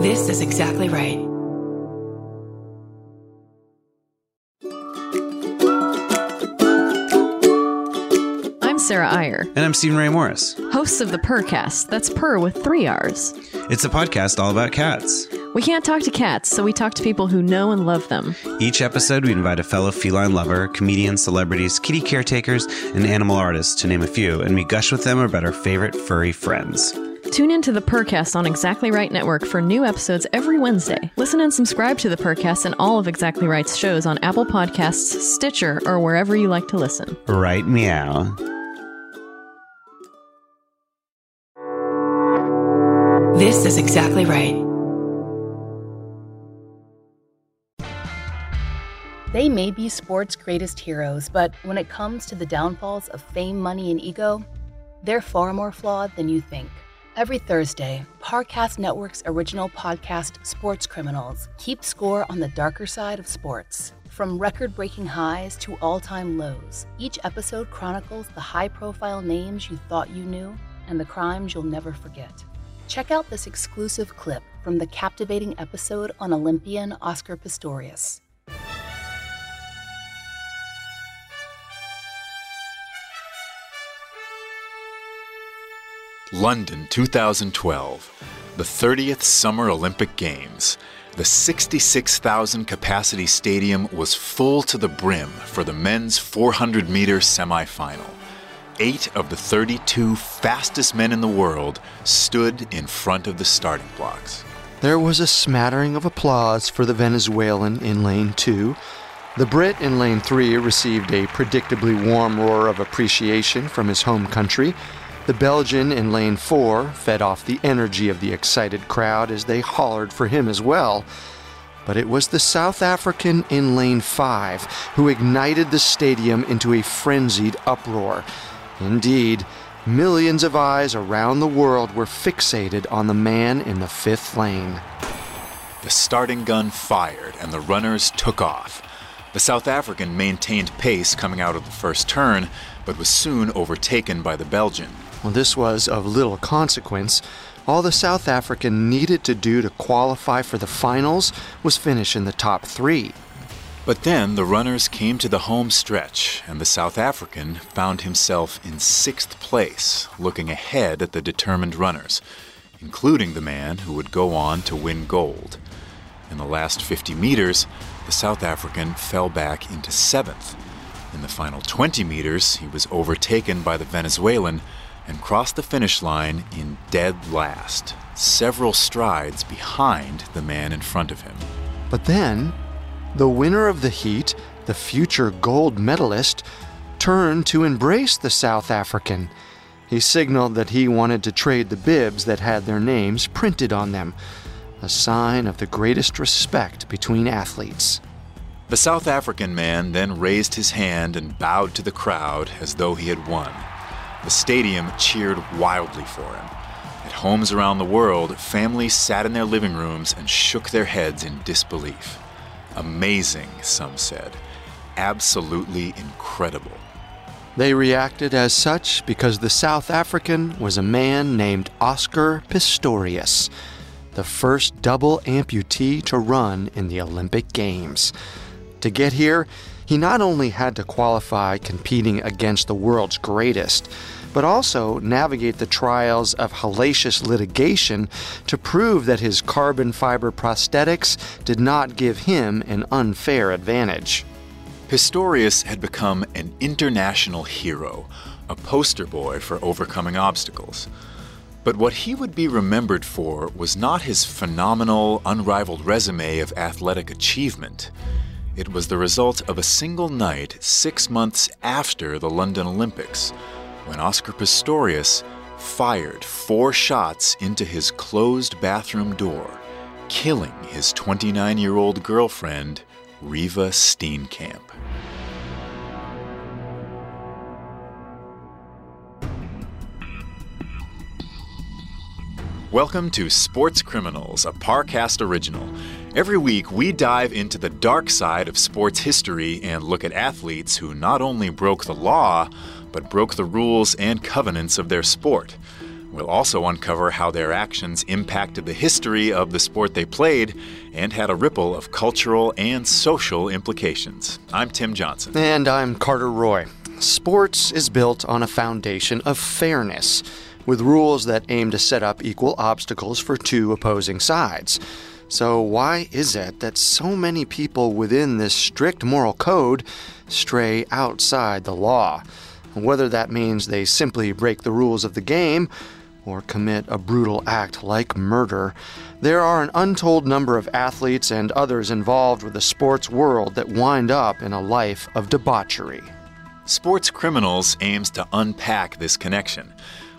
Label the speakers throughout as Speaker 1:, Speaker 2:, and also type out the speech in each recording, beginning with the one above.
Speaker 1: This is exactly right.
Speaker 2: I'm Sarah Iyer,
Speaker 3: And I'm Stephen Ray Morris.
Speaker 2: hosts of the Purrcast. That's Purr with three R's.
Speaker 3: It's a podcast all about cats.
Speaker 2: We can't talk to cats, so we talk to people who know and love them.
Speaker 3: Each episode, we invite a fellow feline lover, comedians, celebrities, kitty caretakers, and animal artists, to name a few, and we gush with them about our favorite furry friends.
Speaker 2: Tune in to the Purrcast on Exactly Right Network for new episodes every Wednesday. Listen and subscribe to the Purrcast and all of Exactly Right's shows on Apple Podcasts, Stitcher, or wherever you like to listen.
Speaker 3: Right meow.
Speaker 1: This is exactly right.
Speaker 4: They may be sports' greatest heroes, but when it comes to the downfalls of fame, money, and ego, they're far more flawed than you think. Every Thursday, Parcast Network's original podcast, Sports Criminals, keeps score on the darker side of sports. From record breaking highs to all time lows, each episode chronicles the high profile names you thought you knew and the crimes you'll never forget. Check out this exclusive clip from the captivating episode on Olympian Oscar Pistorius.
Speaker 5: London 2012, the 30th Summer Olympic Games. The 66,000 capacity stadium was full to the brim for the men's 400 meter semifinal. Eight of the 32 fastest men in the world stood in front of the starting blocks.
Speaker 6: There was a smattering of applause for the Venezuelan in lane two. The Brit in lane three received a predictably warm roar of appreciation from his home country. The Belgian in lane four fed off the energy of the excited crowd as they hollered for him as well. But it was the South African in lane five who ignited the stadium into a frenzied uproar. Indeed, millions of eyes around the world were fixated on the man in the fifth lane.
Speaker 5: The starting gun fired and the runners took off. The South African maintained pace coming out of the first turn, but was soon overtaken by the Belgian.
Speaker 6: Well, this was of little consequence. All the South African needed to do to qualify for the finals was finish in the top three.
Speaker 5: But then the runners came to the home stretch, and the South African found himself in sixth place, looking ahead at the determined runners, including the man who would go on to win gold. In the last 50 meters, the South African fell back into seventh. In the final 20 meters, he was overtaken by the Venezuelan and crossed the finish line in dead last, several strides behind the man in front of him.
Speaker 6: But then, the winner of the heat, the future gold medalist, turned to embrace the South African. He signaled that he wanted to trade the bibs that had their names printed on them, a sign of the greatest respect between athletes.
Speaker 5: The South African man then raised his hand and bowed to the crowd as though he had won. The stadium cheered wildly for him. At homes around the world, families sat in their living rooms and shook their heads in disbelief. Amazing, some said. Absolutely incredible.
Speaker 6: They reacted as such because the South African was a man named Oscar Pistorius, the first double amputee to run in the Olympic Games. To get here, he not only had to qualify competing against the world's greatest, but also navigate the trials of hellacious litigation to prove that his carbon fiber prosthetics did not give him an unfair advantage.
Speaker 5: Pistorius had become an international hero, a poster boy for overcoming obstacles. But what he would be remembered for was not his phenomenal, unrivaled resume of athletic achievement. It was the result of a single night six months after the London Olympics, when Oscar Pistorius fired four shots into his closed bathroom door, killing his 29 year old girlfriend, Reeva Steenkamp. Welcome to Sports Criminals, a Parcast original. Every week, we dive into the dark side of sports history and look at athletes who not only broke the law, but broke the rules and covenants of their sport. We'll also uncover how their actions impacted the history of the sport they played and had a ripple of cultural and social implications. I'm Tim Johnson.
Speaker 6: And I'm Carter Roy. Sports is built on a foundation of fairness, with rules that aim to set up equal obstacles for two opposing sides. So, why is it that so many people within this strict moral code stray outside the law? Whether that means they simply break the rules of the game or commit a brutal act like murder, there are an untold number of athletes and others involved with the sports world that wind up in a life of debauchery.
Speaker 5: Sports Criminals aims to unpack this connection.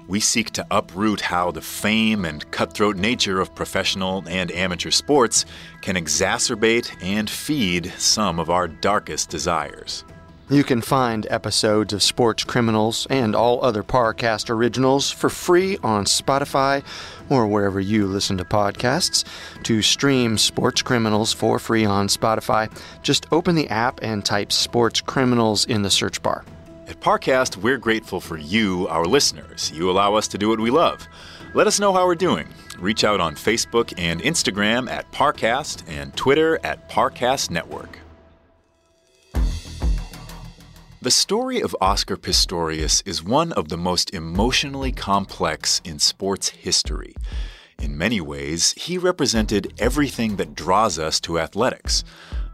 Speaker 5: We seek to uproot how the fame and cutthroat nature of professional and amateur sports can exacerbate and feed some of our darkest desires.
Speaker 6: You can find episodes of Sports Criminals and all other Parcast originals for free on Spotify or wherever you listen to podcasts. To stream Sports Criminals for free on Spotify, just open the app and type Sports Criminals in the search bar.
Speaker 5: At Parcast, we're grateful for you, our listeners. You allow us to do what we love. Let us know how we're doing. Reach out on Facebook and Instagram at Parcast and Twitter at Parcast Network. The story of Oscar Pistorius is one of the most emotionally complex in sports history. In many ways, he represented everything that draws us to athletics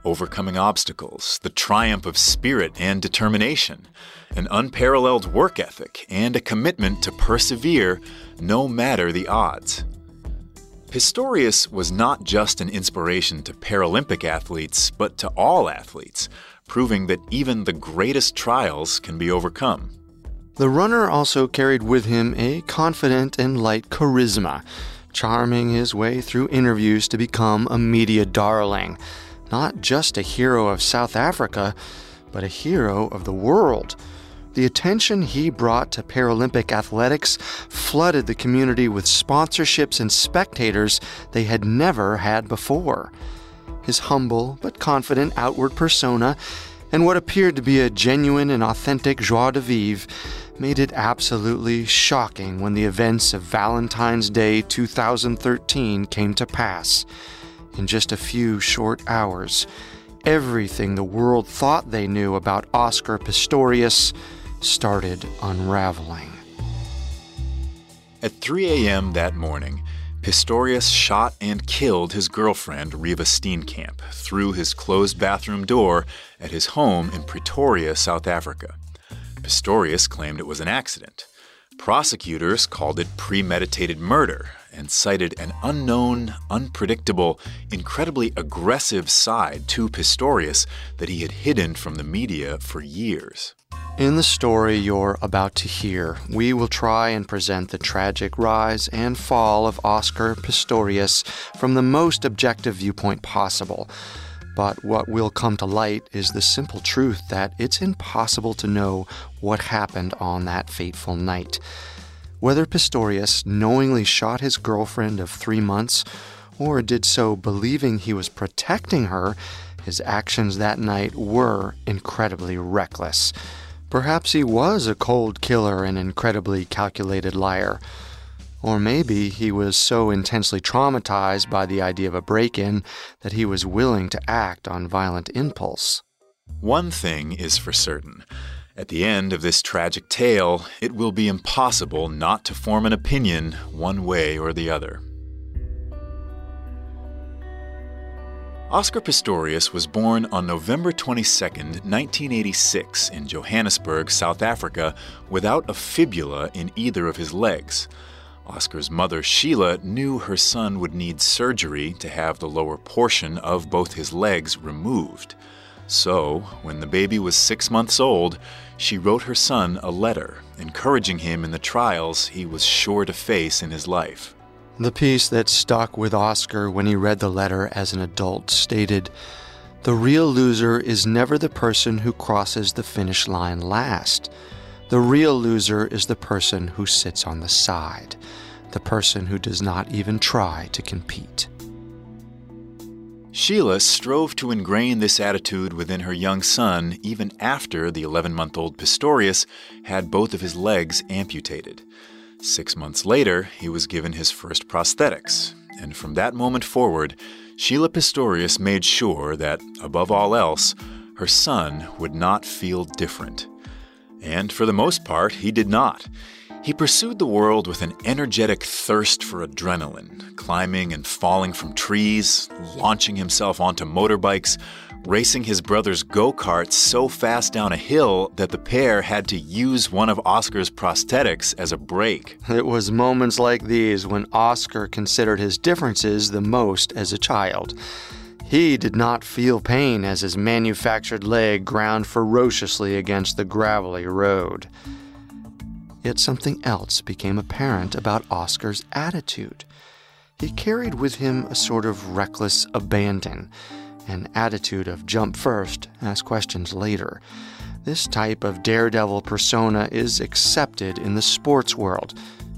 Speaker 5: overcoming obstacles, the triumph of spirit and determination, an unparalleled work ethic, and a commitment to persevere no matter the odds. Pistorius was not just an inspiration to Paralympic athletes, but to all athletes, proving that even the greatest trials can be overcome.
Speaker 6: The runner also carried with him a confident and light charisma, charming his way through interviews to become a media darling. Not just a hero of South Africa, but a hero of the world. The attention he brought to Paralympic athletics flooded the community with sponsorships and spectators they had never had before his humble but confident outward persona, and what appeared to be a genuine and authentic joie de vivre made it absolutely shocking when the events of Valentine's Day 2013 came to pass. In just a few short hours, everything the world thought they knew about Oscar Pistorius started unraveling.
Speaker 5: At 3 a.m. that morning, Pistorius shot and killed his girlfriend, Reeva Steenkamp, through his closed bathroom door at his home in Pretoria, South Africa. Pistorius claimed it was an accident. Prosecutors called it premeditated murder and cited an unknown, unpredictable, incredibly aggressive side to Pistorius that he had hidden from the media for years.
Speaker 6: In the story you're about to hear, we will try and present the tragic rise and fall of Oscar Pistorius from the most objective viewpoint possible. But what will come to light is the simple truth that it's impossible to know what happened on that fateful night. Whether Pistorius knowingly shot his girlfriend of three months, or did so believing he was protecting her, his actions that night were incredibly reckless. Perhaps he was a cold killer and incredibly calculated liar. Or maybe he was so intensely traumatized by the idea of a break in that he was willing to act on violent impulse.
Speaker 5: One thing is for certain. At the end of this tragic tale, it will be impossible not to form an opinion one way or the other. Oscar Pistorius was born on November 22, 1986, in Johannesburg, South Africa, without a fibula in either of his legs. Oscar's mother, Sheila, knew her son would need surgery to have the lower portion of both his legs removed. So, when the baby was six months old, she wrote her son a letter, encouraging him in the trials he was sure to face in his life.
Speaker 6: The piece that stuck with Oscar when he read the letter as an adult stated The real loser is never the person who crosses the finish line last. The real loser is the person who sits on the side, the person who does not even try to compete.
Speaker 5: Sheila strove to ingrain this attitude within her young son even after the 11 month old Pistorius had both of his legs amputated. Six months later, he was given his first prosthetics, and from that moment forward, Sheila Pistorius made sure that, above all else, her son would not feel different. And for the most part, he did not. He pursued the world with an energetic thirst for adrenaline, climbing and falling from trees, launching himself onto motorbikes, racing his brother's go karts so fast down a hill that the pair had to use one of Oscar's prosthetics as a brake.
Speaker 6: It was moments like these when Oscar considered his differences the most as a child. He did not feel pain as his manufactured leg ground ferociously against the gravelly road. Yet something else became apparent about Oscar's attitude. He carried with him a sort of reckless abandon an attitude of jump first, ask questions later. This type of daredevil persona is accepted in the sports world.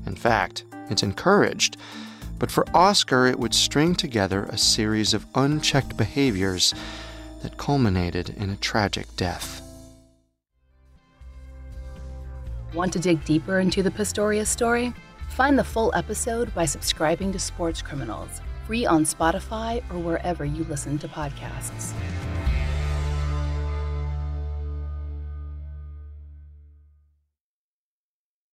Speaker 6: In fact, it's encouraged. But for Oscar, it would string together a series of unchecked behaviors that culminated in a tragic death.
Speaker 4: Want to dig deeper into the Pistorius story? Find the full episode by subscribing to Sports Criminals free on Spotify or wherever you listen to podcasts.